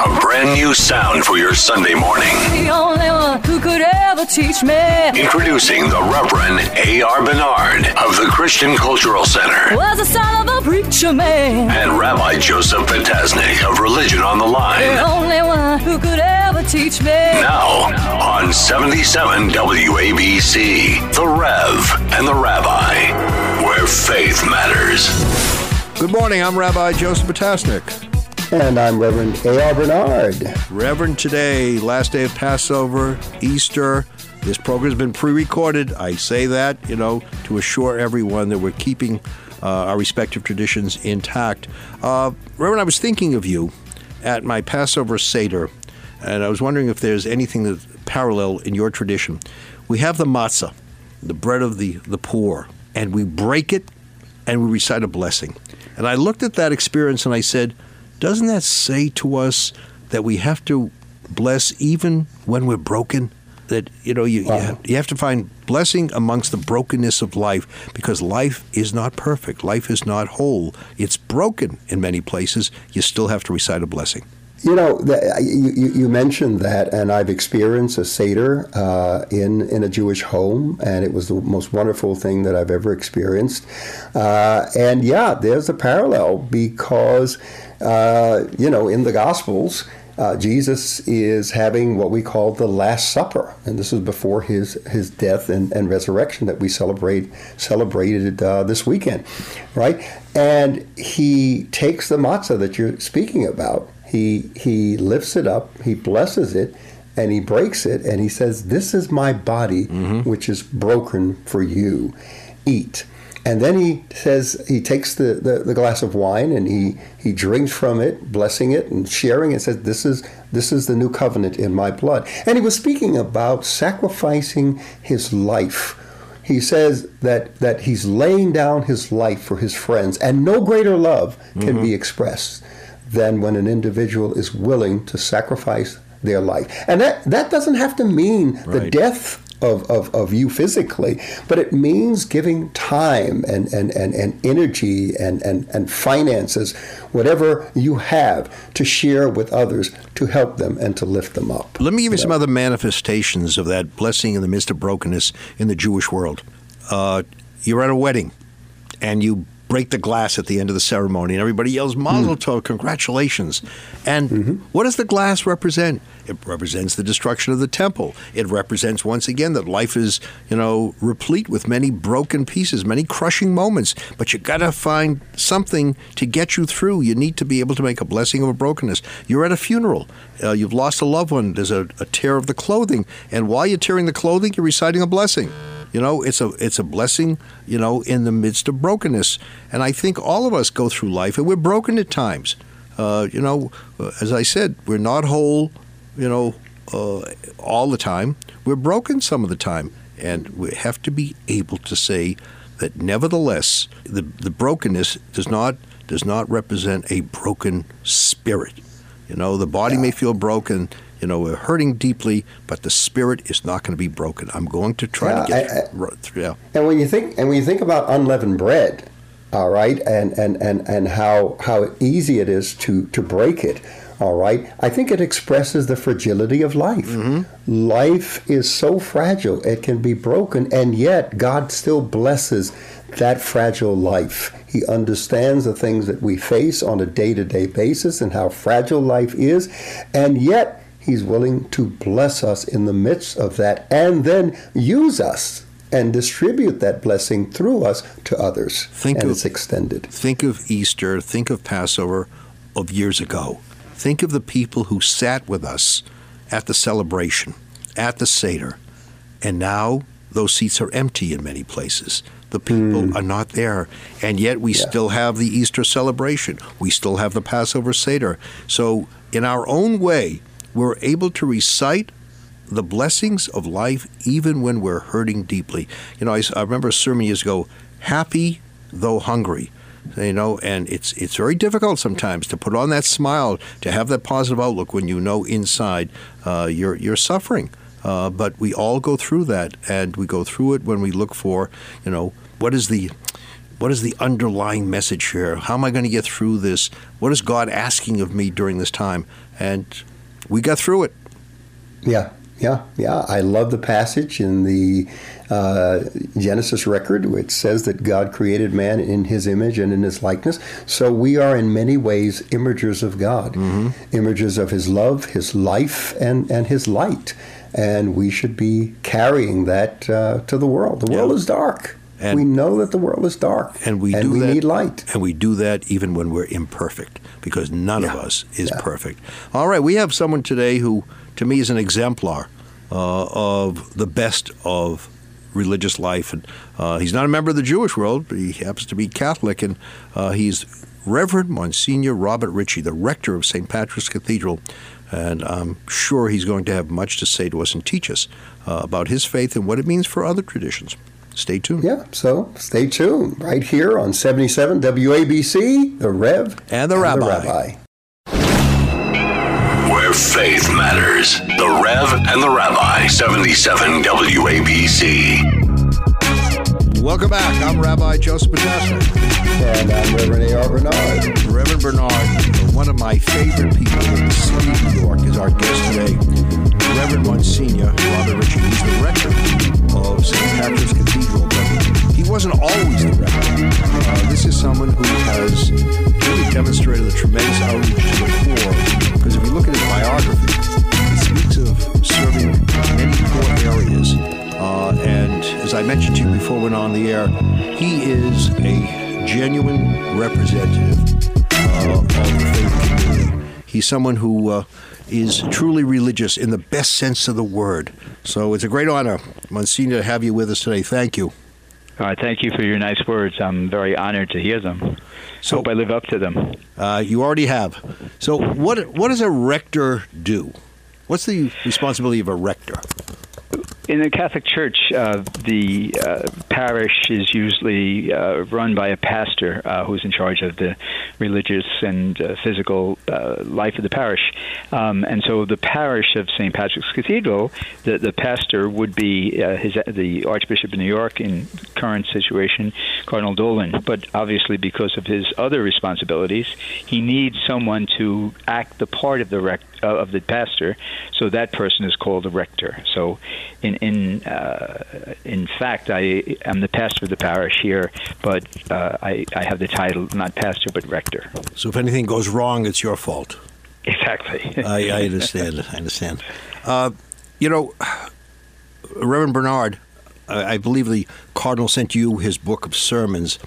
A brand new sound for your Sunday morning. The only one who could ever teach me Introducing the Reverend A.R. Bernard of the Christian Cultural Center was the son of a preacher man. and Rabbi Joseph Potasnik of Religion on the Line. The only one who could ever teach me. Now on 77 WABC, The Rev and the Rabbi, where faith matters. Good morning. I'm Rabbi Joseph Potasnik. And I'm Reverend A.R. Bernard. Reverend, today, last day of Passover, Easter. This program has been pre recorded. I say that, you know, to assure everyone that we're keeping uh, our respective traditions intact. Uh, Reverend, I was thinking of you at my Passover Seder, and I was wondering if there's anything that parallel in your tradition. We have the matzah, the bread of the, the poor, and we break it and we recite a blessing. And I looked at that experience and I said, doesn't that say to us that we have to bless even when we're broken? That you know you, you, have, you have to find blessing amongst the brokenness of life because life is not perfect. Life is not whole. It's broken in many places. You still have to recite a blessing. You know, the, you, you you mentioned that, and I've experienced a Seder uh, in, in a Jewish home, and it was the most wonderful thing that I've ever experienced. Uh, and yeah, there's a parallel because, uh, you know, in the Gospels, uh, Jesus is having what we call the Last Supper, and this is before his his death and, and resurrection that we celebrate celebrated uh, this weekend, right? And he takes the matzah that you're speaking about. He he lifts it up, he blesses it, and he breaks it, and he says, "This is my body, which is broken for you. Eat." And then he says he takes the, the, the glass of wine and he, he drinks from it, blessing it and sharing it. And says this is this is the new covenant in my blood. And he was speaking about sacrificing his life. He says that that he's laying down his life for his friends, and no greater love can mm-hmm. be expressed than when an individual is willing to sacrifice their life. And that that doesn't have to mean the death of, of, of you physically, but it means giving time and, and, and, and energy and, and, and finances, whatever you have, to share with others to help them and to lift them up. Let me give you some other manifestations of that blessing in the midst of brokenness in the Jewish world. Uh, you're at a wedding, and you break the glass at the end of the ceremony, and everybody yells "Mazel Tov!" Congratulations! And what does the glass represent? It represents the destruction of the temple. It represents once again that life is, you know, replete with many broken pieces, many crushing moments. But you got to find something to get you through. You need to be able to make a blessing of a brokenness. You're at a funeral. Uh, you've lost a loved one. There's a, a tear of the clothing, and while you're tearing the clothing, you're reciting a blessing. You know, it's a it's a blessing. You know, in the midst of brokenness, and I think all of us go through life, and we're broken at times. Uh, you know, uh, as I said, we're not whole. You know, uh, all the time. We're broken some of the time, and we have to be able to say that, nevertheless, the the brokenness does not does not represent a broken spirit. You know, the body may feel broken. You know, we're hurting deeply, but the spirit is not going to be broken. I'm going to try to get I- I- ro- through. Yeah. And when you think and when you think about unleavened bread, all right, and and and, and how how easy it is to to break it, all right, I think it expresses the fragility of life. Mm-hmm. Life is so fragile; it can be broken, and yet God still blesses that fragile life. He understands the things that we face on a day to day basis and how fragile life is, and yet. He's willing to bless us in the midst of that and then use us and distribute that blessing through us to others. Think and of- it's extended. Think of Easter, think of Passover of years ago. Think of the people who sat with us at the celebration, at the Seder. And now those seats are empty in many places. The people hmm. are not there. And yet we Yeah. still have the Easter celebration. We still have the Passover Seder. So, in our own way, we're able to recite the blessings of life even when we're hurting deeply. You know, I, I remember a sermon years ago, happy though hungry. You know, and it's it's very difficult sometimes to put on that smile, to have that positive outlook when you know inside uh, you're you're suffering. Uh, but we all go through that, and we go through it when we look for, you know, what is the what is the underlying message here? How am I going to get through this? What is God asking of me during this time? And we got through it. Yeah, yeah, yeah. I love the passage in the uh, Genesis record, which says that God created man in his image and in his likeness. So we are in many ways imagers of God, mm-hmm. imagers of his love, his life, and, and his light. And we should be carrying that uh, to the world. The world yeah. is dark. And we know that the world is dark, and we and do we that, need light, and we do that even when we're imperfect, because none yeah. of us is yeah. perfect. All right, we have someone today who, to me, is an exemplar uh, of the best of religious life, and uh, he's not a member of the Jewish world, but he happens to be Catholic, and uh, he's Reverend Monsignor Robert Ritchie, the rector of St. Patrick's Cathedral. And I'm sure he's going to have much to say to us and teach us uh, about his faith and what it means for other traditions. Stay tuned. Yeah, so stay tuned right here on 77 WABC, The Rev and the, and Rabbi. the Rabbi. Where faith matters. The Rev and the Rabbi, 77 WABC. Welcome back. I'm Rabbi Joseph Potasnik. And I'm Reverend A.R. Bernard. Reverend Bernard, one of my favorite people in the city of New York, is our guest today. Reverend Monsignor Robert Ritchie. He's the rector of St. Patrick's Cathedral. But he wasn't always the rector. Uh, this is someone who has really demonstrated a tremendous outreach to the poor. Because if you look at his biography, he speaks of serving many poor areas. Uh, and as I mentioned to you before we went on the air, he is a genuine representative uh, of the faith community. He's someone who uh, is truly religious in the best sense of the word. So it's a great honor, Monsignor, to have you with us today. Thank you. All right, thank you for your nice words. I'm very honored to hear them. So, Hope I live up to them. Uh, you already have. So, what what does a rector do? What's the responsibility of a rector? In the Catholic Church, uh, the uh, parish is usually uh, run by a pastor uh, who's in charge of the religious and uh, physical uh, life of the parish. Um, and so, the parish of St. Patrick's Cathedral, the, the pastor would be his, the Archbishop of New York in current situation, Cardinal Dolan. But obviously, because of his other responsibilities, he needs someone to act the part of the rector uh, of the pastor, so that person is called a rector. So, in in uh, in fact, I am the pastor of the parish here, but uh, I I have the title not pastor but rector. So, if anything goes wrong, it's your fault. Exactly. I, I understand. I understand. Uh, you know, Reverend Bernard, I, I, believe the cardinal sent you his book of sermons,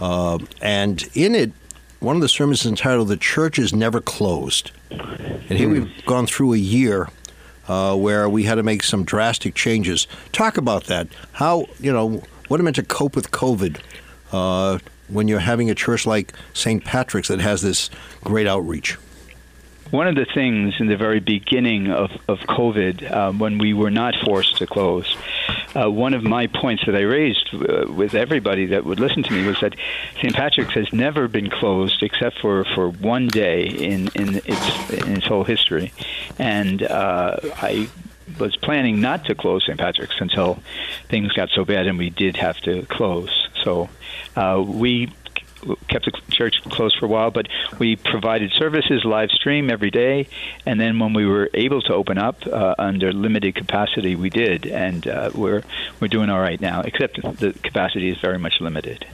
uh, and in it one of the sermons is entitled "The Church is Never Closed," and here we've gone through a year uh, where we had to make some drastic changes. Talk about that. How you know what it meant to cope with COVID uh, when you're having a church like St. Patrick's that has this great outreach. One of the things in the very beginning of, of COVID, um, when we were not forced to close, uh, one of my points that I raised uh, with everybody that would listen to me was that St. Patrick's has never been closed except for, for one day in, in, its, in its whole history. And uh, I was planning not to close St. Patrick's until things got so bad and we did have to close. So uh, we kept the church closed for a while, but we provided services live stream every day. And then when we were able to open up uh, under limited capacity, we did, and uh, we're we're doing all right now. Except the capacity is very much limited.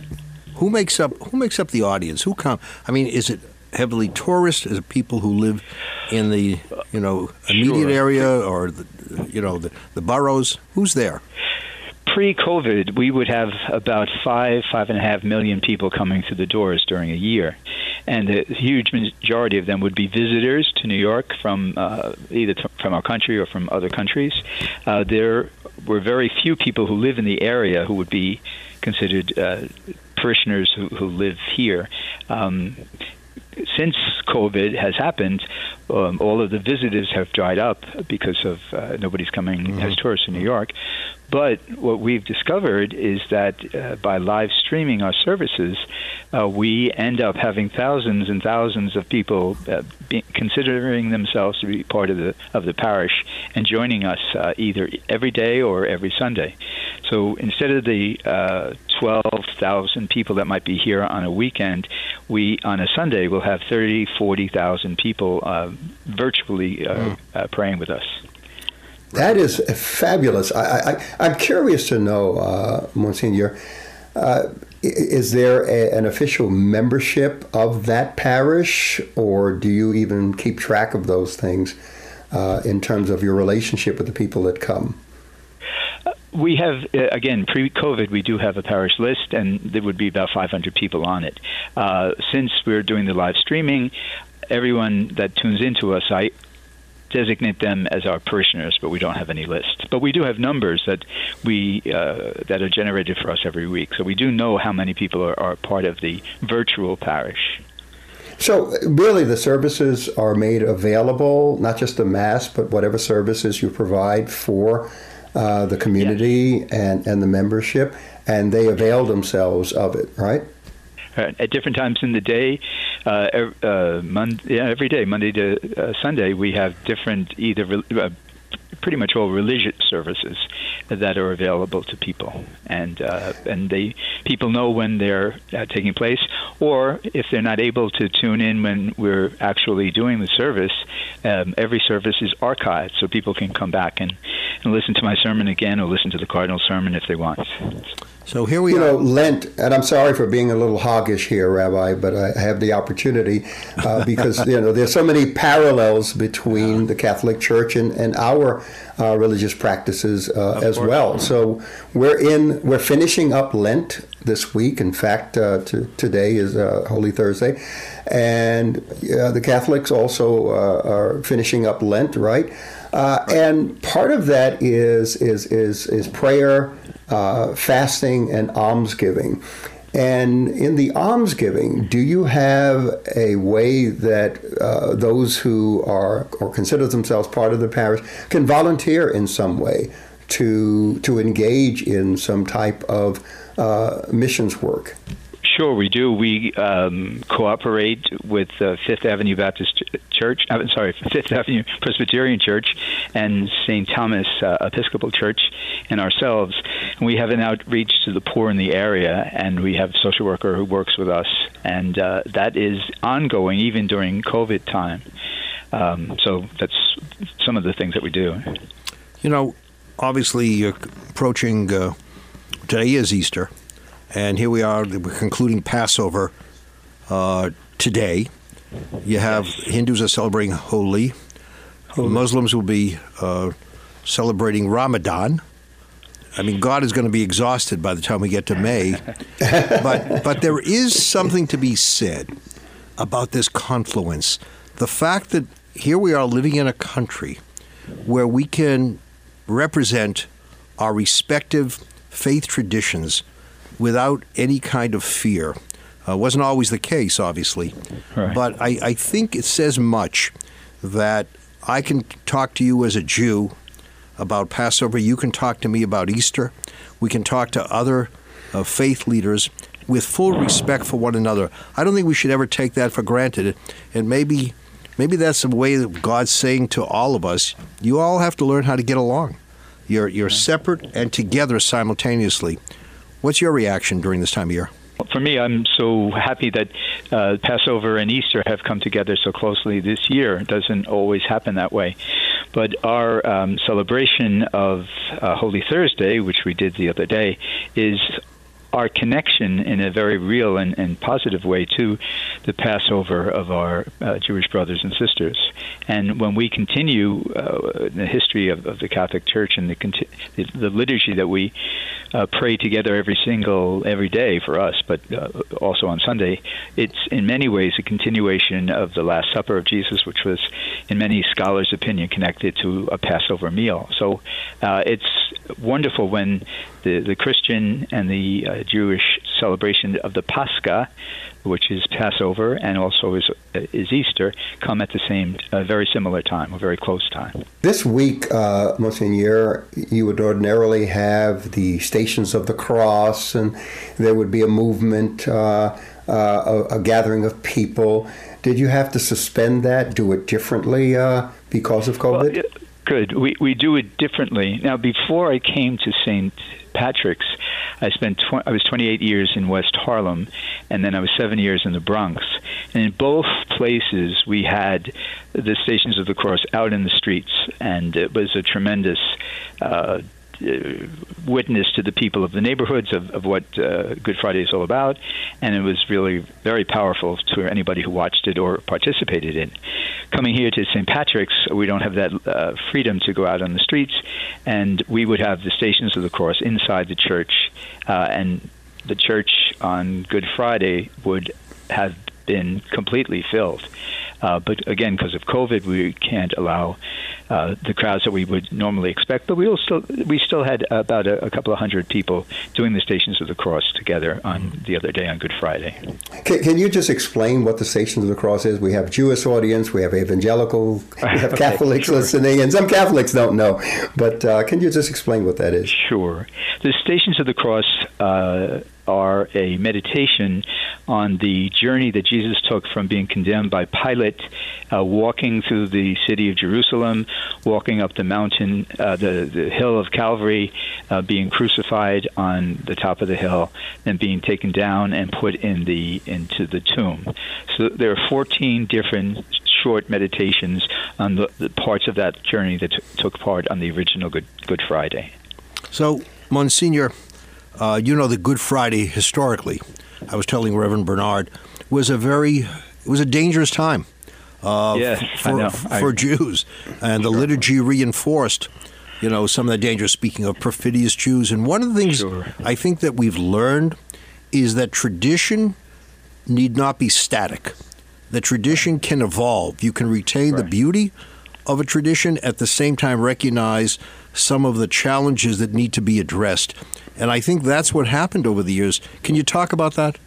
Who makes up Who makes up the audience? Who come? I mean, is it heavily tourists? Is it people who live in the you know immediate sure. area or the you know the, the boroughs? Who's there? pre-COVID, we would have about five, five and a half million people coming through the doors during a year, and a huge majority of them would be visitors to New York from uh, either t- from our country or from other countries. Uh, there were very few people who live in the area who would be considered uh, parishioners who, who live here. Um, since COVID has happened, um, all of the visitors have dried up because of uh, nobody's coming mm-hmm. as tourists in New York. But what we've discovered is that uh, by live streaming our services, uh, we end up having thousands and thousands of people uh, be, considering themselves to be part of the of the parish and joining us uh, either every day or every Sunday. So instead of the uh, 12,000 people that might be here on a weekend, we on a Sunday will have 30, 40,000 people uh, virtually mm. praying with us. That is fabulous. I, I, am curious to know, uh, Monsignor, uh, is there a, an official membership of that parish, or do you even keep track of those things uh, in terms of your relationship with the people that come? We have, uh, again, pre COVID, we do have a parish list, and there would be about 500 people on it. Uh, since we're doing the live streaming, everyone that tunes into us, I designate them as our parishioners, but we don't have any list. But we do have numbers that we uh, that are generated for us every week, so we do know how many people are, are part of the virtual parish. So, really, the services are made available, not just the Mass, but whatever services you provide for uh, the community yes. and, and the membership, and they avail themselves of it, right? Uh, at different times in the day. Uh, uh, Mon- yeah, every day, Monday to uh, Sunday, we have different either. Re- pretty much all religious services that are available to people, and uh, and they people know when they're uh, taking place, or if they're not able to tune in when we're actually doing the service, um, every service is archived, so people can come back and, and listen to my sermon again or listen to the cardinal sermon if they want. So here we you are. know, Lent, and I'm sorry for being a little hoggish here, Rabbi, but I have the opportunity uh, because you know there's so many parallels between the Catholic Church and, and our uh, religious practices uh, as well. So we're in, we're finishing up Lent this week. In fact, uh, to, today is uh, Holy Thursday, and the Catholics also uh, are finishing up Lent, right? and part of that is is is is prayer uh, fasting and almsgiving. And in the almsgiving, do you have a way that uh, those who are or consider themselves part of the parish can volunteer in some way to to engage in some type of uh, missions work? Sure, we do. We um, cooperate with uh, Fifth Avenue Baptist Church. I'm sorry, Fifth Avenue Presbyterian Church and St. Thomas uh, Episcopal Church, and ourselves. And we have an outreach to the poor in the area, and we have a social worker who works with us, and uh, that is ongoing even during COVID time. Um, so that's some of the things that we do. You know, obviously, you're approaching. Uh, today is Easter and here we are, we're concluding Passover uh, today. You have Hindus are celebrating Holi. Muslims will be uh, celebrating Ramadan. I mean, God is going to be exhausted by the time we get to May. but, but there is something to be said about this confluence. The fact that here we are living in a country where we can represent our respective faith traditions without any kind of fear. Uh, wasn't always the case, obviously, right. but I, I think it says much that I can talk to you as a Jew about Passover. You can talk to me about Easter. We can talk to other uh, faith leaders with full respect for one another. I don't think we should ever take that for granted. And maybe, maybe that's the way that God's saying to all of us: you all have to learn how to get along. You're you're separate and together simultaneously. What's your reaction during this time of year? For me, I'm so happy that uh, Passover and Easter have come together so closely this year. It doesn't always happen that way. But our um, celebration of uh, Holy Thursday, which we did the other day, is our connection in a very real and, and positive way to the Passover of our uh, Jewish brothers and sisters. And when we continue uh, the history of, of, the Catholic Church and the, the, the liturgy that we uh, pray together every single every day for us, but uh, also on Sunday, it's in many ways a continuation of the Last Supper of Jesus, which was, in many scholars' opinion, connected to a Passover meal. So uh, it's wonderful when the, the Christian and the uh, Jewish celebration of the Pascha, which is Passover, and also is, is Easter, come at the same, uh, very similar time, or very close time. This week, uh, Monsignor, you would ordinarily have the Stations of the Cross, and there would be a movement, uh, uh, a, a, gathering of people. Did you have to suspend that, do it differently uh, because of COVID? Well, good. We, we do it differently. Now, before I came to St. Patrick's, I spent tw- I was 28 years in West Harlem, and then I was seven years in the Bronx. And in both places, we had the Stations of the Cross out in the streets, and it was a tremendous. Uh, witness to the people of the neighborhoods of, of what uh, Good Friday is all about, and it was really very powerful to anybody who watched it or participated in. Coming here to St. Patrick's, we don't have that uh, freedom to go out on the streets, and we would have the Stations of the Cross inside the church, uh, and the church on Good Friday would have been completely filled. Uh, but again, because of COVID, we can't allow uh, the crowds that we would normally expect. But we still we still had about a, a, couple of hundred people doing the Stations of the Cross together on the other day on Good Friday. Can, can you just explain what the Stations of the Cross is? We have Jewish audience, we have evangelical, we have okay, Catholics sure. listening, and some Catholics don't know. But uh, can you just explain what that is? Sure. The Stations of the Cross uh, are a meditation on the journey that Jesus took from being condemned by Pilate, uh, walking through the city of Jerusalem, walking up the mountain, uh, the, the hill of Calvary, uh, being crucified on the top of the hill, and being taken down and put in the into the tomb. So there are 14 different short meditations on the, the parts of that journey that t- took part on the original Good, Good Friday. So, Monsignor, uh, you know the Good Friday historically, I was telling Reverend Bernard, was a very it was a dangerous time. Uh, yes, for, for Jews, and the liturgy reinforced, you know, some of the dangers. Speaking of perfidious Jews, and one of the things sure. I think that we've learned is that tradition need not be static. The tradition can evolve. You can retain right. the beauty of a tradition at the same time recognize some of the challenges that need to be addressed. And I think that's what happened over the years. Can you talk about that?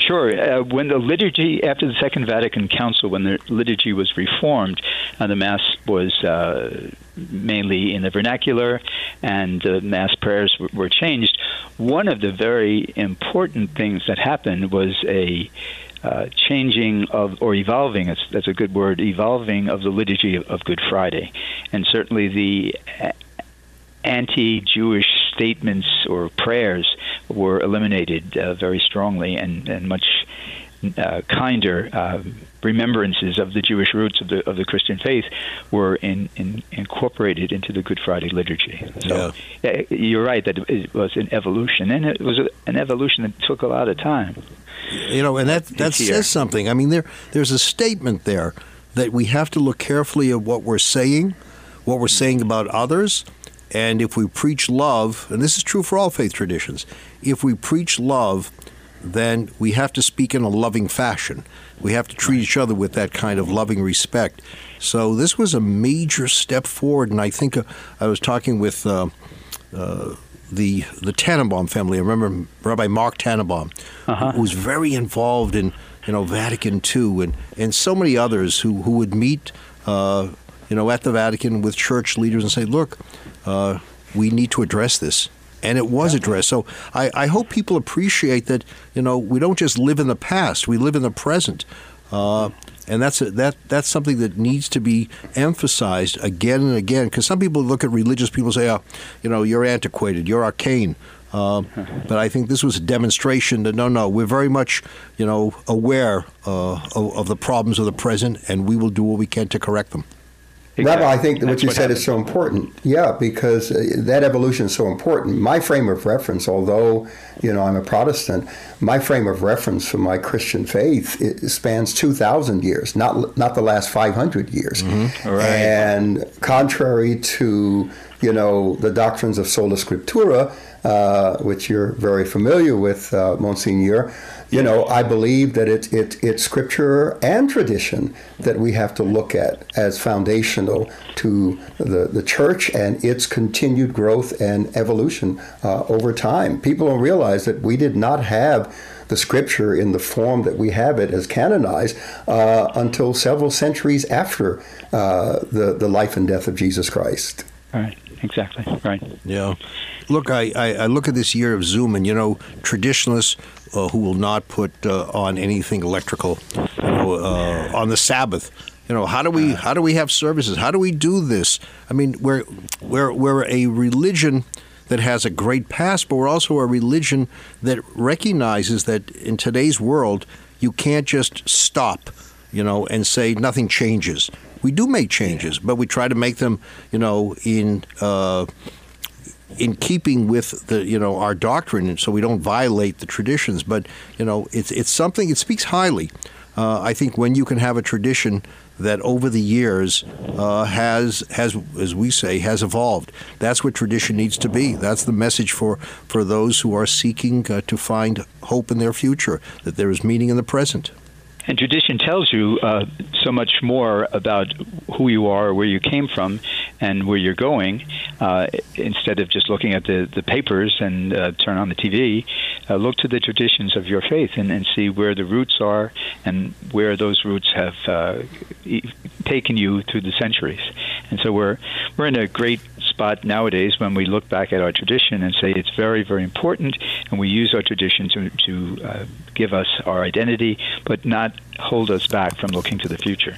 Sure. Uh, when the liturgy, after the Second Vatican Council, when the liturgy was reformed, uh, the Mass was uh, mainly in the vernacular and the Mass prayers w- were changed. One of the very important things that happened was a uh, changing of or evolving that's, that's a good word evolving of the liturgy of, of Good Friday. And certainly the anti-Jewish statements or prayers were eliminated uh, very strongly and, and much uh, kinder uh, remembrances of the Jewish roots of the of the Christian faith were in, in, incorporated into the Good Friday liturgy. So yeah. you're right that it was an evolution, and it was a, an evolution that took a lot of time. You know, and that that says something. I mean, there there's a statement there that we have to look carefully at what we're saying, what we're saying about others, and if we preach love, and this is true for all faith traditions, if we preach love, then we have to speak in a loving fashion. We have to treat each other with that kind of loving respect. So this was a major step forward, and I think uh, I was talking with uh, uh, the the Tanenbaum family. I remember Rabbi Marc Tanenbaum, uh-huh. who was very involved in you know Vatican II and and so many others who who would meet uh, you know at the Vatican with church leaders and say, look, uh, we need to address this. And it was addressed. So I, I, hope people appreciate that, you know, we don't just live in the past, we live in the present. Uh, and that's a, that that's something that needs to be emphasized again and again because some people look at religious people and say, "Oh, you know, you're antiquated, you're arcane." Uh, but I think this was a demonstration that no, no, we're very much, you know, aware uh, of, of the problems of the present, and we will do what we can to correct them. Exactly. Rabbi, I think that what you what said happens. is so important. Yeah, because uh, that evolution is so important. My frame of reference, although you know I'm a Protestant, my frame of reference for my Christian faith spans two thousand years, not not the last five hundred years. Mm-hmm. Right. And contrary to you know the doctrines of sola scriptura, uh, which you're very familiar with, uh, Monsignor, you know, I believe that it, it, it's scripture and tradition that we have to look at as foundational to the, the church and its continued growth and evolution uh, over time. People don't realize that we did not have the scripture in the form that we have it as canonized uh, until several centuries after uh, the, the life and death of Jesus Christ. Right, exactly, right. Yeah. Look, I, I, I look at this year of Zoom, and you know, traditionalists uh, who will not put uh, on anything electrical you know, uh, on the Sabbath. You know, how do we how do we have services? How do we do this? I mean, we're we're we're a religion that has a great past, but we're also a religion that recognizes that in today's world, you can't just stop, you know, and say nothing changes. We do make changes, but we try to make them, you know, in uh, in keeping with the you know our doctrine, and so we don't violate the traditions. But you know, it's it's something. It speaks highly. Uh, I think when you can have a tradition that over the years uh, has has as we say has evolved. That's what tradition needs to be. That's the message for for those who are seeking uh, to find hope in their future. That there is meaning in the present. And tradition tells you uh, so much more about who you are, where you came from, and where you're going, uh, instead of just looking at the, the papers and uh, turn on the TV. Uh, look to the traditions of your faith and, and see where the roots are and where those roots have uh, taken you through the centuries. And so we're we're in a great spot nowadays when we look back at our tradition and say it's very, very important, and we use our tradition to, to uh, give us our identity, but not hold us back from looking to the future.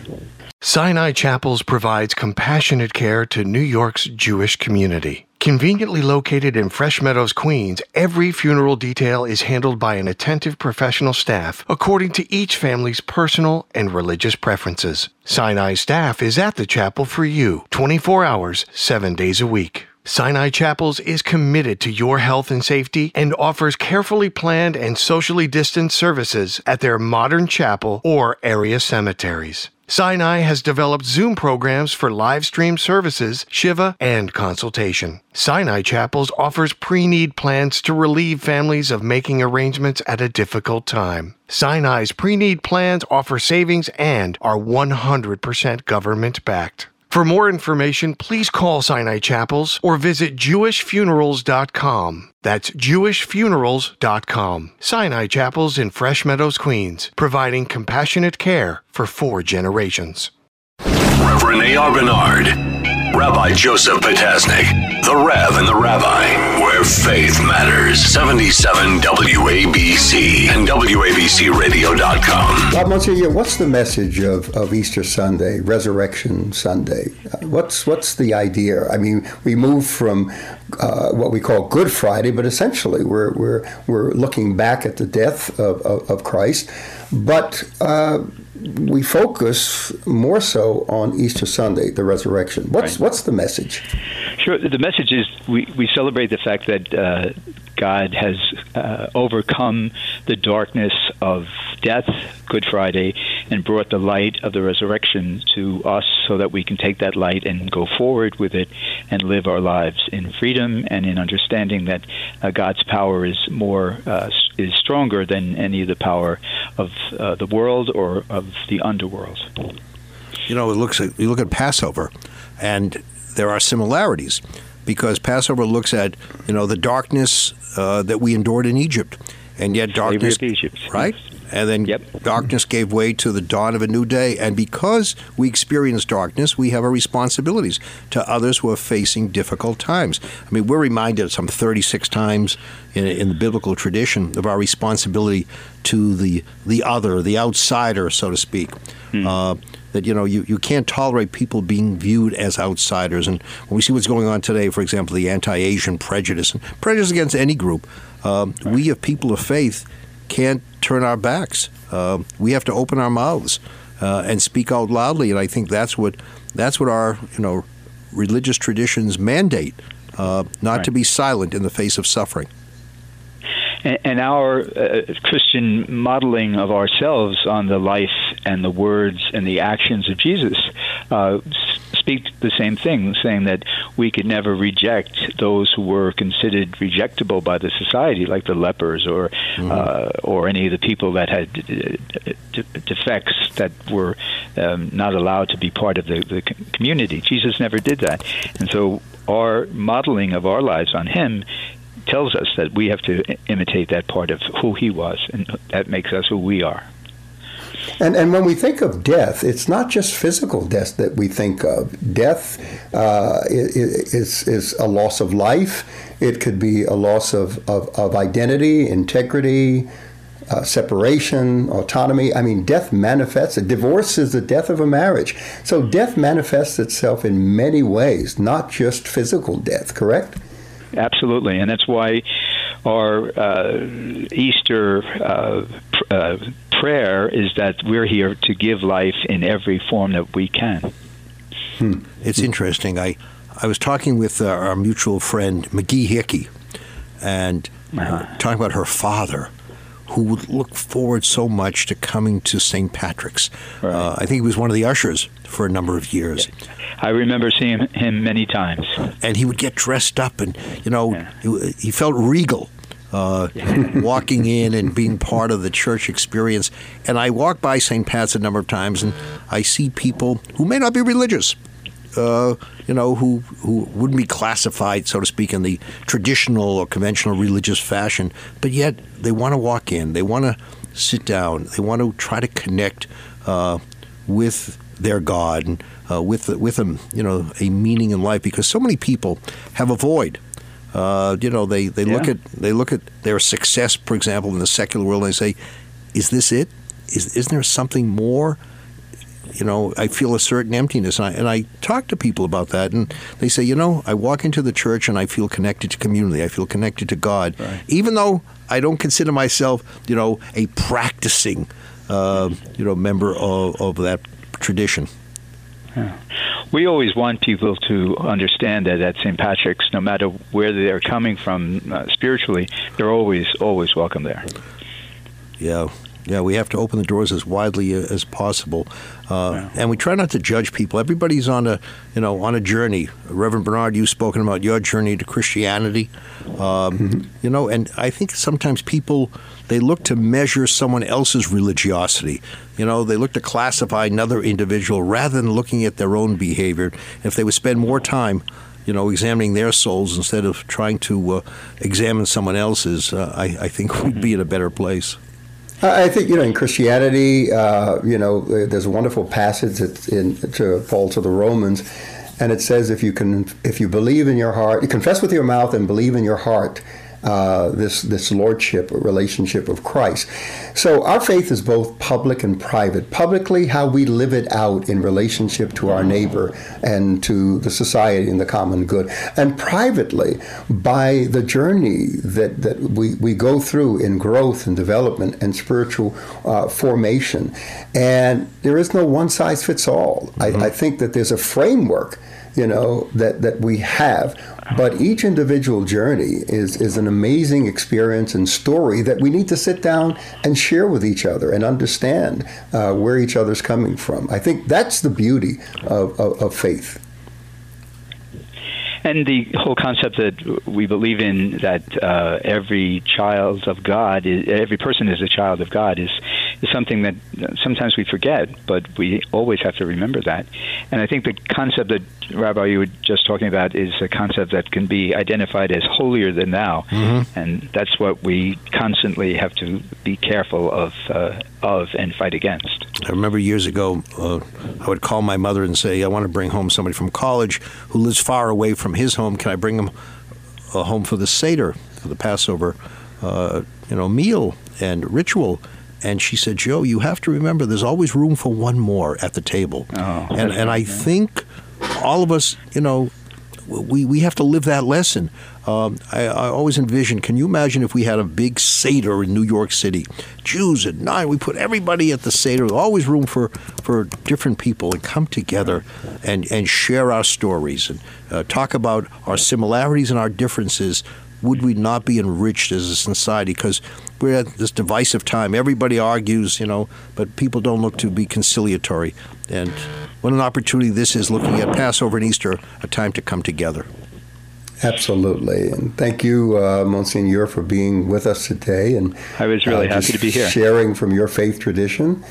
Sinai Chapels provides compassionate care to New York's Jewish community. Conveniently located in Fresh Meadows, Queens, every funeral detail is handled by an attentive professional staff according to each family's personal and religious preferences. Sinai staff is at the chapel for you 24 hours, 7 days a week. Sinai Chapels is committed to your health and safety and offers carefully planned and socially distanced services at their modern chapel or area cemeteries. Sinai has developed Zoom programs for live stream services, Shiva, and consultation. Sinai Chapels offers pre need plans to relieve families of making arrangements at a difficult time. Sinai's pre need plans offer savings and are 100% government backed. For more information, please call Sinai Chapels or visit jewishfunerals.com. That's jewishfunerals.com. Sinai Chapels in Fresh Meadows, Queens, providing compassionate care for four generations. Reverend A.R. Bernard, Rabbi Joseph Potasnik, the Rev and the Rabbi, faith matters. 77 WABC and WABCRadio.com. Bob Monsignor, what's the message of, of Easter Sunday, Resurrection Sunday? Uh, What's what's the idea? I mean, we move from uh, what we call Good Friday, but essentially we're we're we're looking back at the death of, of, of Christ, but uh, we focus more so on Easter Sunday, the resurrection. What's Right. what's the message? Sure. The message is we, we celebrate the fact that uh, God has uh, overcome the darkness of death, Good Friday, and brought the light of the resurrection to us so that we can take that light and go forward with it and live our lives in freedom and in understanding that uh, God's power is more uh, is stronger than any of the power of uh, the world or of the underworld. You know, it looks at, you look at Passover, and there are similarities because Passover looks at you know the darkness uh, that we endured in Egypt, and yet darkness, Egypt. right? And then Yep. darkness gave way to the dawn of a new day. And because we experience darkness, we have our responsibilities to others who are facing difficult times. I mean, we're reminded some 36 times in, in the biblical tradition of our responsibility to the the other, the outsider, so to speak. Uh, that you know you, you can't tolerate people being viewed as outsiders. And when we see what's going on today, for example, the anti-Asian prejudice and prejudice against any group, um, we, of people of faith, can't turn our backs. Uh, we have to open our mouths uh, and speak out loudly. And I think that's what that's what our you know religious traditions mandate: uh, not Right. to be silent in the face of suffering. and, and our uh, Christian modeling of ourselves on the life and the words and the actions of Jesus uh, speak the same thing, saying that we could never reject those who were considered rejectable by the society, like the lepers or mm-hmm. uh, or any of the people that had defects that were um, not allowed to be part of the, the community. Jesus never did that, and so our modeling of our lives on Him tells us that we have to imitate that part of who He was, and that makes us who we are. And, and when we think of death, it's not just physical death that we think of. Death uh, is, is a loss of life, it could be a loss of, of, of identity, integrity, uh, separation, autonomy. I mean, death manifests. A divorce is the death of a marriage. So death manifests itself in many ways, not just physical death. Correct? Absolutely, and that's why our uh, Easter uh, uh, prayer is that we're here to give life in every form that we can. Hmm. It's interesting. I I was talking with uh, our mutual friend McGee Hickey, and uh-huh. talking about her father, who would look forward so much to coming to St. Patrick's. Right. Uh, I think he was one of the ushers for a number of years. I remember seeing him many times. And he would get dressed up, and you know, yeah. he, he, felt regal. Uh, walking in and being part of the church experience. And I walk by St. Pat's a number of times, and I see people who may not be religious, uh, you know, who who wouldn't be classified, so to speak, in the traditional or conventional religious fashion, but yet they want to walk in, they want to sit down, they want to try to connect uh, with their God and uh, with with them, you know, a meaning in life because so many people have a void. Uh, you know, they, they yeah. look at they look at their success, for example, in the secular world, and they say, "Is this it? Is isn't there something more?" You know, I feel a certain emptiness, and I and I talk to people about that, and they say, you know, I walk into the church and I feel connected to community. I feel connected to God, right. even though I don't consider myself, you know, a practicing, uh, you know, member of, of that tradition. Yeah. We always want people to understand that at St. Patrick's, no matter where they're coming from uh, spiritually, they're always always welcome there. Yeah, yeah, we have to open the doors as widely as possible, uh, yeah. and we try not to judge people. Everybody's on a, you know, on a journey. Reverend Bernard, you've spoken about your journey to Christianity, um, mm-hmm. you know, and I think sometimes people they look to measure someone else's religiosity. You know, they look to classify another individual rather than looking at their own behavior. If they would spend more time you know, examining their souls instead of trying to uh, examine someone else's, uh, I, I, think we'd be in a better place. I think you know in Christianity, uh, you know, there's a wonderful passage in to Paul to the Romans, and it says if you can, if you believe in your heart, you confess with your mouth and believe in your heart uh, this this lordship relationship of Christ. So our faith is both public and private. Publicly, how we live it out in relationship to our neighbor and to the society and the common good, and privately by the journey that that we, we go through in growth and development and spiritual uh, formation. And there is no one size fits all. Mm-hmm. I, I think that there's a framework you know that that we have but each individual journey is is an amazing experience and story that we need to sit down and share with each other and understand uh, where each other's coming from. I think that's the beauty of, of, of faith. And the whole concept that we believe in that uh, every child of God, is, every person is a child of God, is is something that sometimes we forget, but we always have to remember that. And I think the concept that Rabbi you were just talking about is a concept that can be identified as holier than thou, mm-hmm. and that's what we constantly have to be careful of uh, of and fight against. I remember years ago, uh, I would call my mother and say, "I want to bring home somebody from college who lives far away from his home. Can I bring him uh, home for the Seder, for the Passover, uh, you know, meal and ritual?" And she said, "Joe, you have to remember, there's always room for one more at the table." Oh, and and I think all of us, you know, we, we have to live that lesson. Um, I, I, always envision, can you imagine if we had a big Seder in New York City? Jews at nine, we put everybody at the Seder, always room for, for different people and come together and, and share our stories and uh, talk about our similarities and our differences, would we not be enriched as a society? Because we're at this divisive time. Everybody argues, you know, but people don't look to be conciliatory. And what an opportunity this is looking at Passover and Easter, a time to come together. Absolutely, and thank you, uh, Monsignor, for being with us today. And I was really uh, happy to be here, sharing from your faith tradition.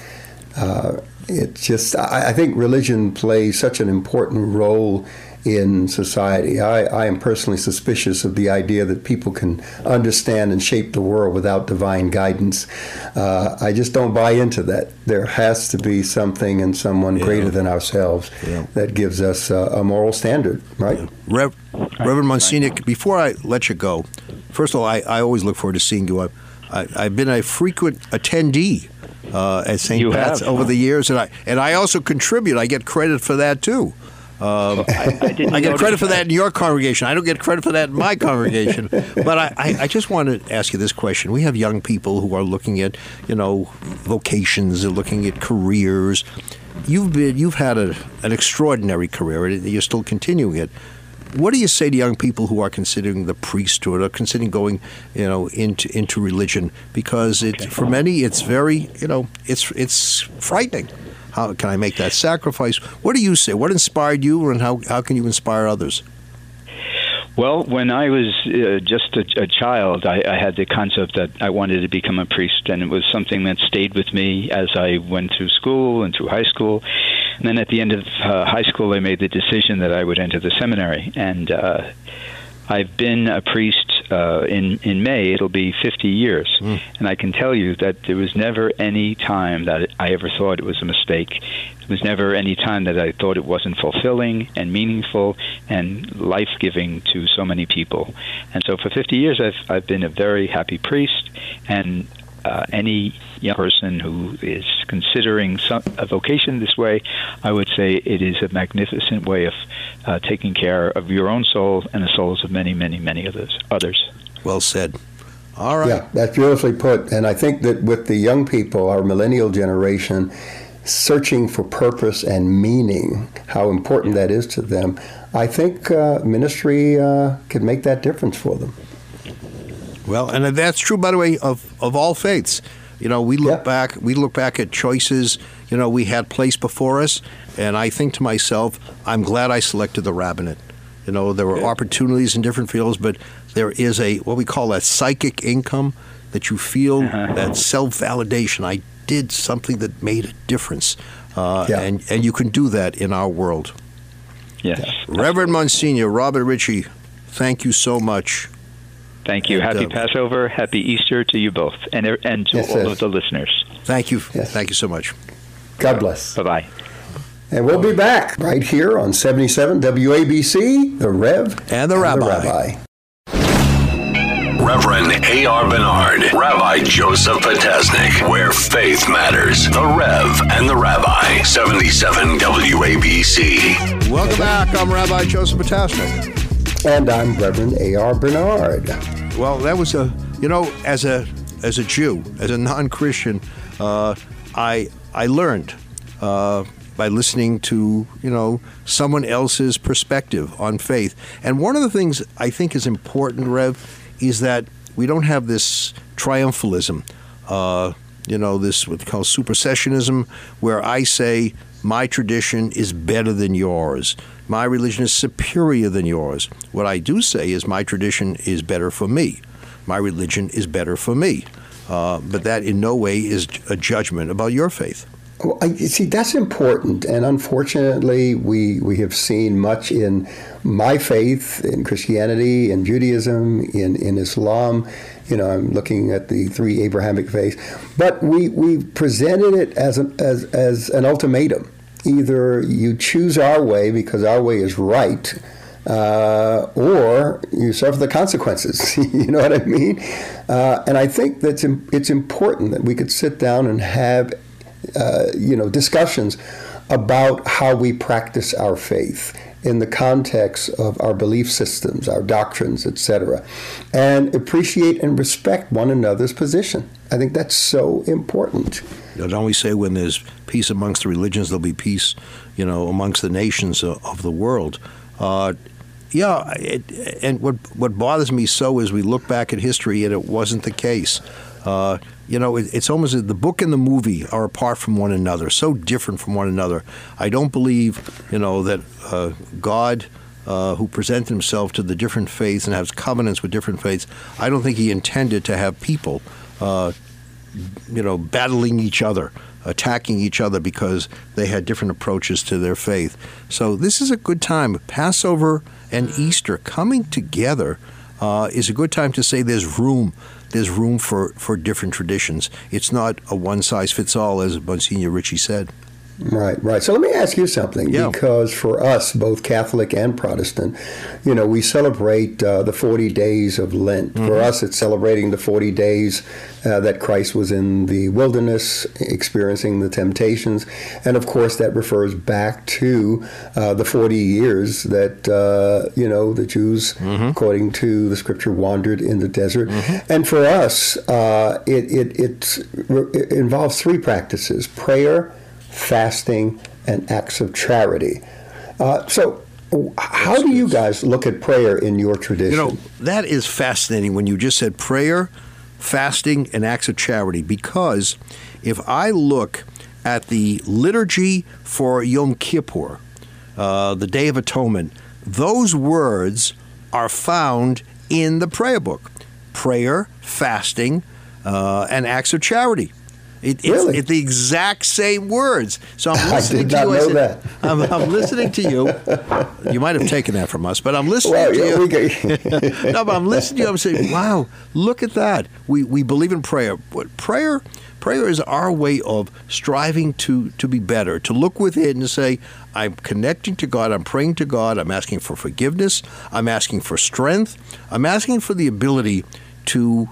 Uh, it just, I, I, think, religion plays such an important role in society. I, I, am personally suspicious of the idea that people can understand and shape the world without divine guidance. Uh, I just don't buy into that. There has to be something and someone yeah. greater than ourselves yeah. that gives us a, a moral standard, right? Yeah. Rev, Reverend Monsignor, before I let you go, first of all, I, I always look forward to seeing you. I, I, have been a frequent attendee uh, at St. Pat's have, over huh? the years, and I and I also contribute. I get credit for that too. Um, I, I, I, get credit for that in your congregation. I don't get credit for that in my congregation. but I, I, just want to ask you this question: We have young people who are looking at, you know, vocations, they're looking at careers. You've been, you've had a, an extraordinary career. You're still continuing it. What do you say to young people who are considering the priesthood or considering going, you know, into into religion? Because it, for many, it's very, you know, it's it's frightening. How can I make that sacrifice? What do you say? What inspired you, and how, how can you inspire others? Well, when I was uh, just a, a child, I, I had the concept that I wanted to become a priest, and it was something that stayed with me as I went through school and through high school. And then at the end of uh, high school, I made the decision that I would enter the seminary. And uh, I've been a priest uh, in in May. It'll be 50 years, mm. and I can tell you that there was never any time that I ever thought it was a mistake. There was never any time that I thought it wasn't fulfilling and meaningful and life giving to so many people. And so for 50 years, I've I've been a very happy priest, and uh, any young person who is considering some, a vocation this way, I would say it is a magnificent way of uh, taking care of your own soul and the souls of many, many, many others. Others. Well said. All right. Yeah, that's beautifully put. And I think that with the young people, our millennial generation, searching for purpose and meaning, how important that is to them, I think uh, ministry uh, could make that difference for them. Well, and that's true, by the way, of, of all faiths. You know, we look yeah. back we look back at choices, you know, we had placed before us, and I think to myself, I'm glad I selected the rabbinate. You know, there were yeah. opportunities in different fields, but there is a what we call a psychic income that you feel uh-huh. that self validation. I did something that made a difference, uh, yeah. and and you can do that in our world. Yes, Reverend Monsignor Robert Ritchie, thank you so much. Thank you. And, Happy uh, Passover. Happy Easter to you both, and and to yes, all yes. of the listeners. Thank you. Yes. Thank you so much. God bless. Bye bye. And we'll be back right here on 77 WABC, the Rev and the and Rabbi. The Rabbi. Reverend A.R. Bernard, Rabbi Joseph Potasnik, where faith matters. The Rev and the Rabbi, 77 WABC. Welcome back. I'm Rabbi Joseph Potasnik. And I'm Reverend A.R. Bernard. Well, that was a, you know, as a as a Jew, as a non-Christian, uh, I I learned uh, by listening to you know someone else's perspective on faith. And one of the things I think is important, Rev, is that we don't have this triumphalism. Uh, you know, this what they call supersessionism, where I say my tradition is better than yours. My religion is superior than yours. What I do say is my tradition is better for me. My religion is better for me. Uh, but that in no way is a judgment about your faith. Well, I, see, that's important. And unfortunately, we, we have seen much in my faith, in Christianity, in Judaism, in, in Islam. You know, I'm looking at the three Abrahamic faiths. But we, we presented it as an, as, as an ultimatum. Either you choose our way because our way is right, uh, or you suffer the consequences. you know what I mean? Uh, and I think that it's important that we could sit down and have uh, you know, discussions about how we practice our faith in the context of our belief systems, our doctrines, etc., and appreciate and respect one another's position. I think that's so important. Don't we say when there's peace amongst the religions, there'll be peace, you know, amongst the nations of, the world? Uh, Yeah, it, and what what bothers me so is we look back at history and it wasn't the case. Uh, you know, it, it's almost the book and the movie are apart from one another, so different from one another. I don't believe, you know, that uh, God. Uh, who presented himself to the different faiths and has covenants with different faiths. I don't think he intended to have people, uh, you know, battling each other, attacking each other because they had different approaches to their faith. So this is a good time. Passover and Easter coming together uh, is a good time to say there's room. There's room for, for different traditions. It's not a one size fits all, as Monsignor Ritchie said. Right, right. So let me ask you something, Yeah. because for us, both Catholic and Protestant, you know, we celebrate uh, the 40 days of Lent. For us, it's celebrating the 40 days uh, that Christ was in the wilderness, experiencing the temptations. And of course, that refers back to uh, the 40 years that, uh, you know, the Jews, according to the scripture, wandered in the desert. And for us, uh, it, it, it involves three practices prayer, fasting, and acts of charity. Uh, so, how do you guys look at prayer in your tradition? You know, that is fascinating when you just said prayer, fasting, and acts of charity. Because if I look at the liturgy for Yom Kippur, uh, the Day of Atonement, those words are found in the prayer book prayer, fasting, uh, and acts of charity. It, it's, Really? it's the exact same words. So I'm listening to you. I know said- that. I'm, I'm listening to you. You might have taken that from us, but I'm listening well, to yeah, you. no, but I'm listening to you. I'm saying, wow, look at that. We we believe in prayer. But prayer prayer is our way of striving to to be better, to look within and say, I'm connecting to God, I'm praying to God, I'm asking for forgiveness, I'm asking for strength, I'm asking for the ability to,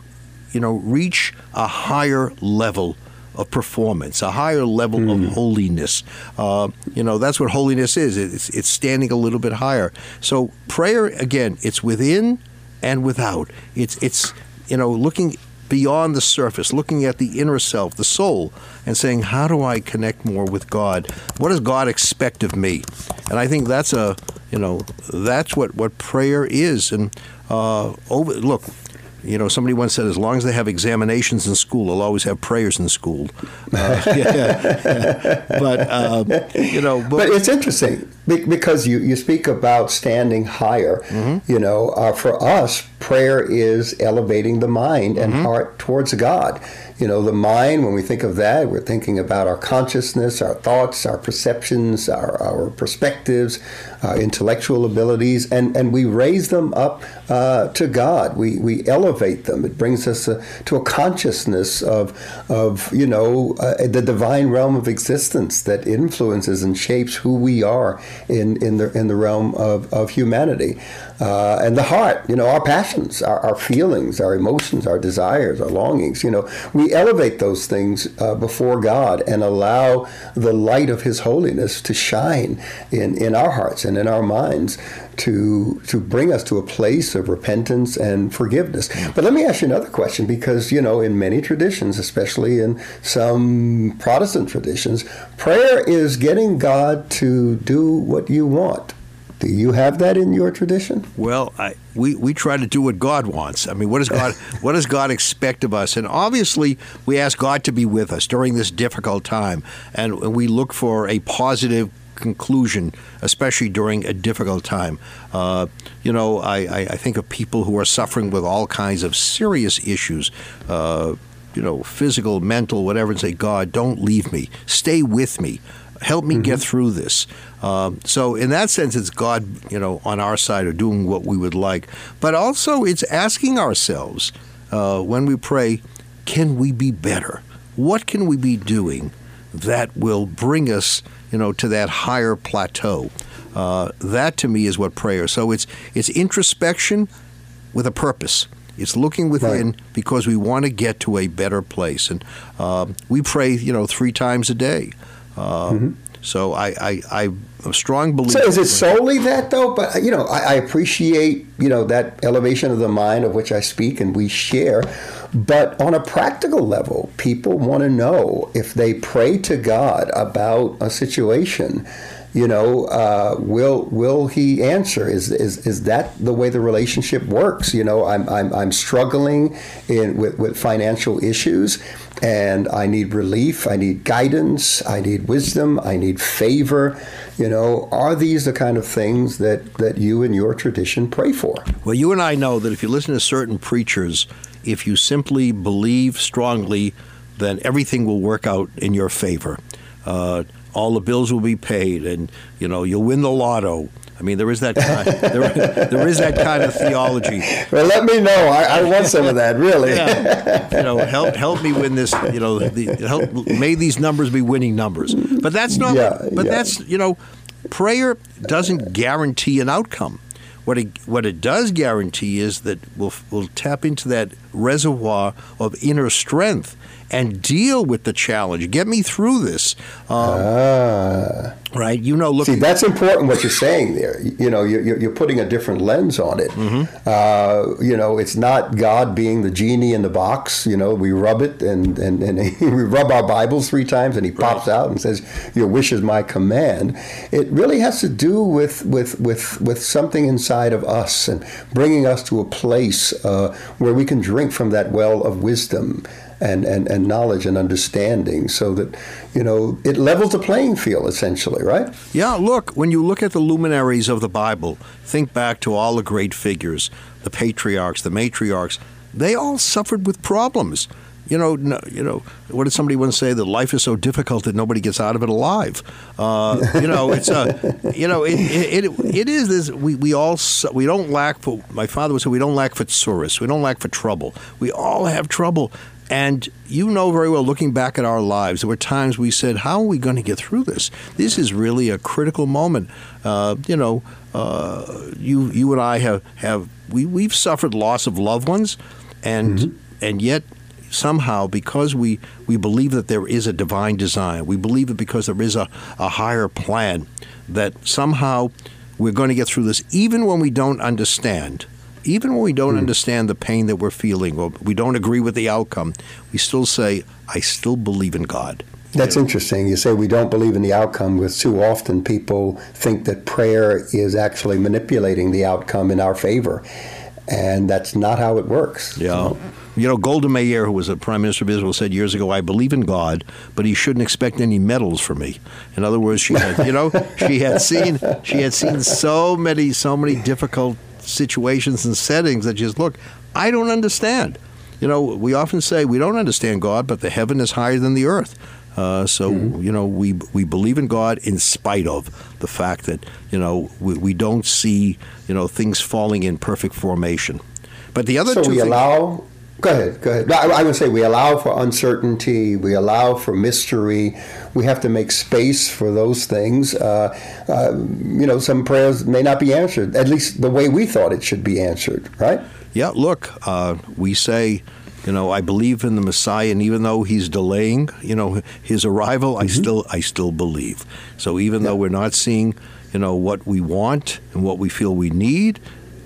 you know, reach a higher level of performance, a higher level of holiness. Uh, you know, that's what holiness is. It's, it's standing a little bit higher. So prayer, again, it's within and without. It's it's you know looking beyond the surface, looking at the inner self, the soul, and saying, how do I connect more with God? What does God expect of me? And I think that's a you know that's what what prayer is. And uh, over look. You know, somebody once said, as long as they have examinations in school, they'll always have prayers in school. Uh, but, um, you know, but, but it's interesting because you, you speak about standing higher. Mm-hmm. You know, uh, for us, prayer is elevating the mind and Mm-hmm. heart towards God. You know, the mind, when we think of that, we're thinking about our consciousness, our thoughts, our perceptions, our, our perspectives, our intellectual abilities, and, and we raise them up uh, to God. We, we elevate them. It brings us uh, to a consciousness of, of you know, uh, the divine realm of existence that influences and shapes who we are in, in, the, in the realm of, of humanity. Uh, and the heart, you know, our passions, our, our feelings, our emotions, our desires, our longings, you know, we elevate those things uh, before God and allow the light of His holiness to shine in, in our hearts and in our minds to to bring us to a place of repentance and forgiveness. But let me ask you another question because you know in many traditions, especially in some Protestant traditions, prayer is getting God to do what you want. Do you have that in your tradition? Well, I, we, we try to do what God wants. I mean, what does God what does God expect of us? And obviously, we ask God to be with us during this difficult time, and we look for a positive conclusion, especially during a difficult time. Uh, you know, I, I, I think of people who are suffering with all kinds of serious issues. Uh, you know, physical, mental, whatever, and say, God, don't leave me. Stay with me. Help me get through this. Um, so, in that sense, it's God, you know, on our side of doing what we would like. But also, it's asking ourselves uh, when we pray, can we be better? What can we be doing that will bring us, you know, to that higher plateau? Uh, that to me is what prayer. So it's it's introspection with a purpose. It's looking within because we want to get to a better place, and um, we pray, you know, three times a day. Um, So I, I, I'm a strong believer. So is it solely that though? But you know, I, I appreciate you know that elevation of the mind of which I speak and we share. But on a practical level, people want to know if they pray to God about a situation, you know, uh, will will he answer? Is, is is that the way the relationship works? You know, I'm I'm, I'm struggling in with, with financial issues, and I need relief. I need guidance. I need wisdom. I need favor. You know, are these the kind of things that that you and your tradition pray for? Well, you and I know that if you listen to certain preachers, if you simply believe strongly, then everything will work out in your favor. Uh, all the bills will be paid, and you know you'll win the lotto. I mean, there is that kind, there, there is that kind of theology. Well, let me know. I, I want some of that, really. Yeah. You know, help help me win this. You know, the, help may these numbers be winning numbers. But that's not. Yeah, but yeah. that's you know, prayer doesn't guarantee an outcome. What it what it does guarantee is that we'll we'll tap into that reservoir of inner strength and deal with the challenge. Get me through this. Um, Ah. right? You know, look. See, that's important what you're saying there. You know, you're, you're putting a different lens on it. Uh, you know, it's not God being the genie in the box. You know, we rub it and, and, and we rub our Bibles three times and he pops out and says, Your wish is my command. It really has to do with, with, with, with something inside of us and bringing us to a place uh, where we can drink from that well of wisdom and, and, and knowledge and understanding so that, you know, it levels the playing field essentially, right? Yeah, look, when you look at the luminaries of the Bible, think back to all the great figures, the patriarchs, the matriarchs, they all suffered with problems. You know, no, you know, what did somebody once say? That life is so difficult that nobody gets out of it alive. Uh, you know, it's a, you know, it, it, it, it is this. We, we all we don't lack for. My father would say we don't lack for tsuris. We don't lack for trouble. We all have trouble. And you know very well, looking back at our lives, there were times we said, "How are we going to get through this? This is really a critical moment." Uh, you know, uh, you you and I have have we we've suffered loss of loved ones, and and yet somehow because we we believe that there is a divine design, we believe it because there is a, a higher plan, that somehow we're going to get through this, even when we don't understand even when we don't hmm. understand the pain that we're feeling or we don't agree with the outcome, we still say, I still believe in God. That's interesting. You say we don't believe in the outcome because too often people think that prayer is actually manipulating the outcome in our favor. And that's not how it works. Yeah. You know, Golda Meir, who was a prime minister of Israel, said years ago, "I believe in God, but He shouldn't expect any medals from me." In other words, she had, you know, she had seen she had seen so many so many difficult situations and settings that just look, I don't understand. You know, we often say we don't understand God, but the heaven is higher than the earth. Uh, so you know, we we believe in God in spite of the fact that you know we, we don't see you know things falling in perfect formation. But the other So two we things, allow. Go ahead. Go ahead. I, I would say we allow for uncertainty. We allow for mystery. We have to make space for those things. Uh, uh, you know, some prayers may not be answered, at least the way we thought it should be answered. Right? Yeah, look, uh, we say, you know, I believe in the Messiah, and even though he's delaying, you know, his arrival, I still, I still believe. So even though we're not seeing, you know, what we want and what we feel we need,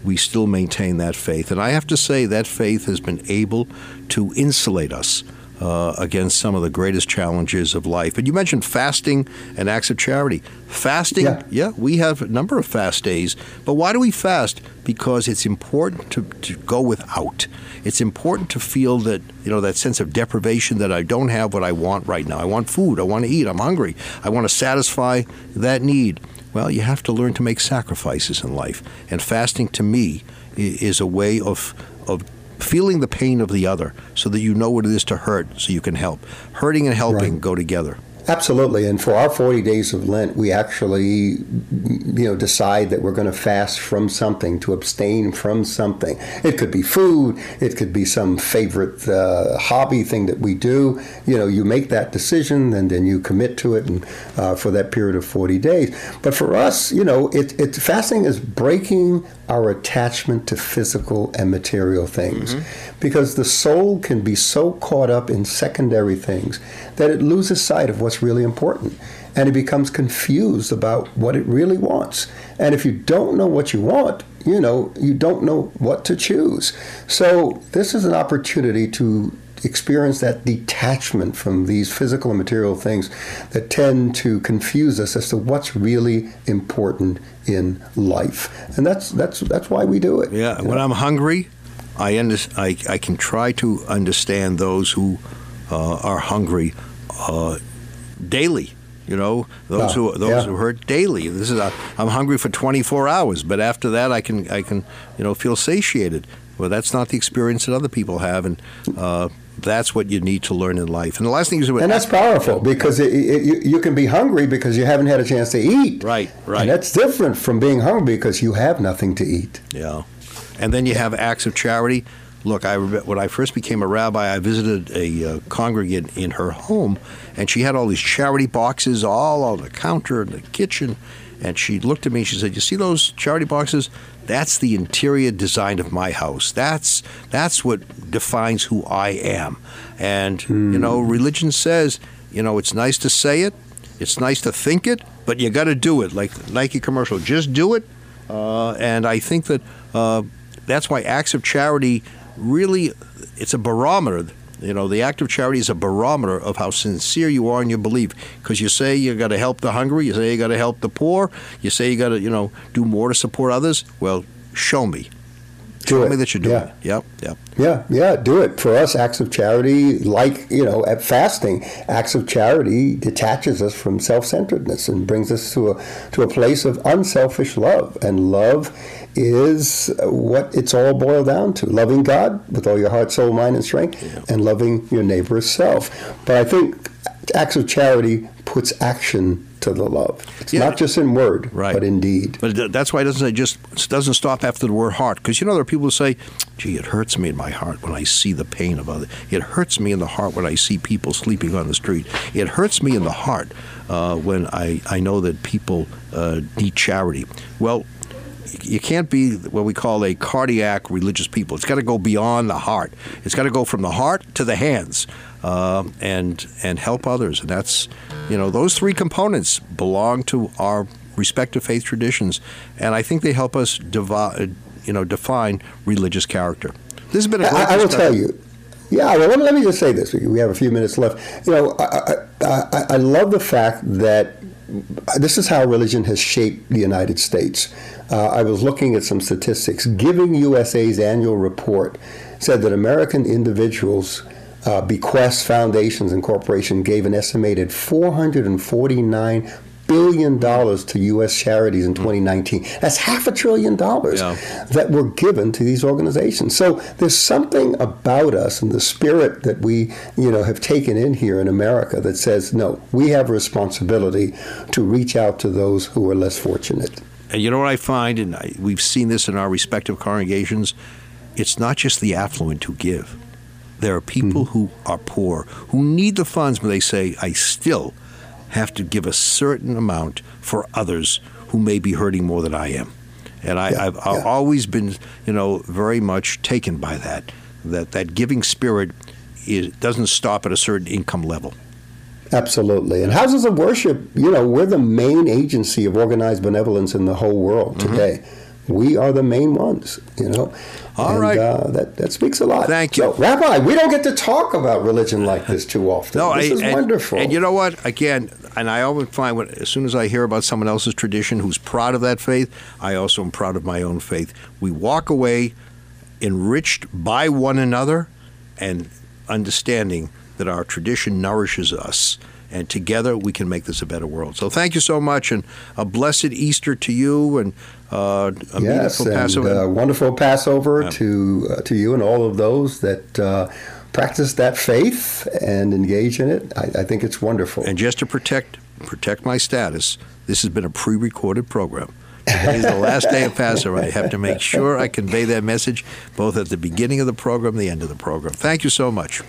we still maintain that faith. And I have to say that faith has been able to insulate us. Uh, against some of the greatest challenges of life. But you mentioned fasting and acts of charity. Fasting, Yeah. we have a number of fast days. But why do we fast? Because it's important to, to go without. It's important to feel that, you know, that sense of deprivation that I don't have what I want right now. I want food. I want to eat. I'm hungry. I want to satisfy that need. Well, you have to learn to make sacrifices in life. And fasting, to me, is a way of, of feeling the pain of the other so that you know what it is to hurt so you can help. Hurting and helping Right. go together. Absolutely. And for our 40 days of Lent, we actually, you know, decide that we're going to fast from something, to abstain from something. It could be food. It could be some favorite uh, hobby thing that we do. You know, you make that decision and then you commit to it and, uh, for that period of 40 days. But for us, you know, it, it fasting is breaking our attachment to physical and material things mm-hmm. because the soul can be so caught up in secondary things that it loses sight of what's really important and it becomes confused about what it really wants. And if you don't know what you want, you know, you don't know what to choose. So this is an opportunity to experience that detachment from these physical and material things that tend to confuse us as to what's really important in life. And that's that's that's why we do it. Yeah, when know? I'm hungry, I, under, I I can try to understand those who uh, are hungry uh, daily. You know, those Ah, who those yeah. who hurt daily. This is I'm hungry for 24 hours, but after that, I can I can you know feel satiated. Well, that's not the experience that other people have, and uh, that's what you need to learn in life. And the last thing is, And that's powerful because it, it, you, you can be hungry because you haven't had a chance to eat. Right, right. And that's different from being hungry because you have nothing to eat. Yeah, and then you have acts of charity. Look, I when I first became a rabbi, I visited a uh, congregant in her home, and she had all these charity boxes all on the counter in the kitchen. And she looked at me. She said, "You see those charity boxes? That's the interior design of my house. That's that's what defines who I am." And you know, religion says, you know, it's nice to say it, it's nice to think it, but you got to do it. Like Nike commercial, just do it. Uh, and I think that uh, that's why acts of charity really it's a barometer. You know, the act of charity is a barometer of how sincere you are in your belief. Because you say you got to help the hungry, you say you got to help the poor, you say you got to, you know, do more to support others. Well, show me. Do Show it. me that you're doing Yeah. it. Yep, yep. Yeah, yeah, do it. For us, acts of charity, like, you know, at fasting, acts of charity detaches us from self centeredness and brings us to a, to a place of unselfish love. And love is what it's all boiled down to loving God with all your heart, soul, mind, and strength, and loving your neighbor as self. But I think acts of charity puts action to the love. It's Yeah. not just in word, Right. but in deed. But that's why it doesn't it just it doesn't stop after the word heart. Because you know there are people who say, "Gee, it hurts me in my heart when I see the pain of others. It hurts me in the heart when I see people sleeping on the street. It hurts me in the heart uh, when I I know that people uh, need charity." Well. You can't be what we call a cardiac religious people. It's got to go beyond the heart. It's got to go from the heart to the hands, uh, and and help others. And that's, you know, those three components belong to our respective faith traditions, and I think they help us devi- you know, define religious character. This has been a great I, I will tell you. Yeah, well, let me, let me just say this. We we have a few minutes left. You know, I, I, I, I love the fact that this is how religion has shaped the United States. Uh, I was looking at some statistics. Giving USA's annual report said that American individuals, uh, bequests, foundations, and corporations gave an estimated 449 billion dollars to U.S. charities in hmm. 2019. That's half a trillion dollars Yeah. that were given to these organizations. So there's something about us and the spirit that we, you know, have taken in here in America that says, no, we have a responsibility to reach out to those who are less fortunate. And you know what I find, and I, we've seen this in our respective congregations, it's not just the affluent who give. There are people hmm. who are poor, who need the funds, but they say, I still have to give a certain amount for others who may be hurting more than I am. And I, Yeah, I've yeah. always been, you know, very much taken by that. That that giving spirit is, doesn't stop at a certain income level. Absolutely. And houses of worship, you know, we're the main agency of organized benevolence in the whole world Mm-hmm. We are the main ones, you know. All and, right. Uh, that, that speaks a lot. Thank you. So, Rabbi, we don't get to talk about religion like this too often. No, this I, is and, wonderful. And you know what? Again, and I always find when as soon as I hear about someone else's tradition who's proud of that faith, I also am proud of my own faith. We walk away enriched by one another and understanding that our tradition nourishes us. And together we can make this a better world. So thank you so much, and a blessed Easter to you, and uh, a yes, meaningful and Passover. uh, wonderful Passover to uh, to you and all of those that uh, practice that faith and engage in it. I, I think it's wonderful. And just to protect protect my status, this has been a pre-recorded program. Today is the last day of Passover. I have to make sure I convey that message both at the beginning of the program, and the end of the program. Thank you so much.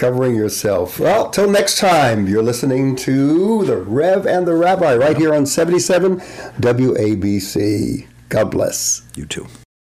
Covering yourself. Well, till next time, you're listening to the Rev and the Rabbi right here on 77 WABC. God bless. You too.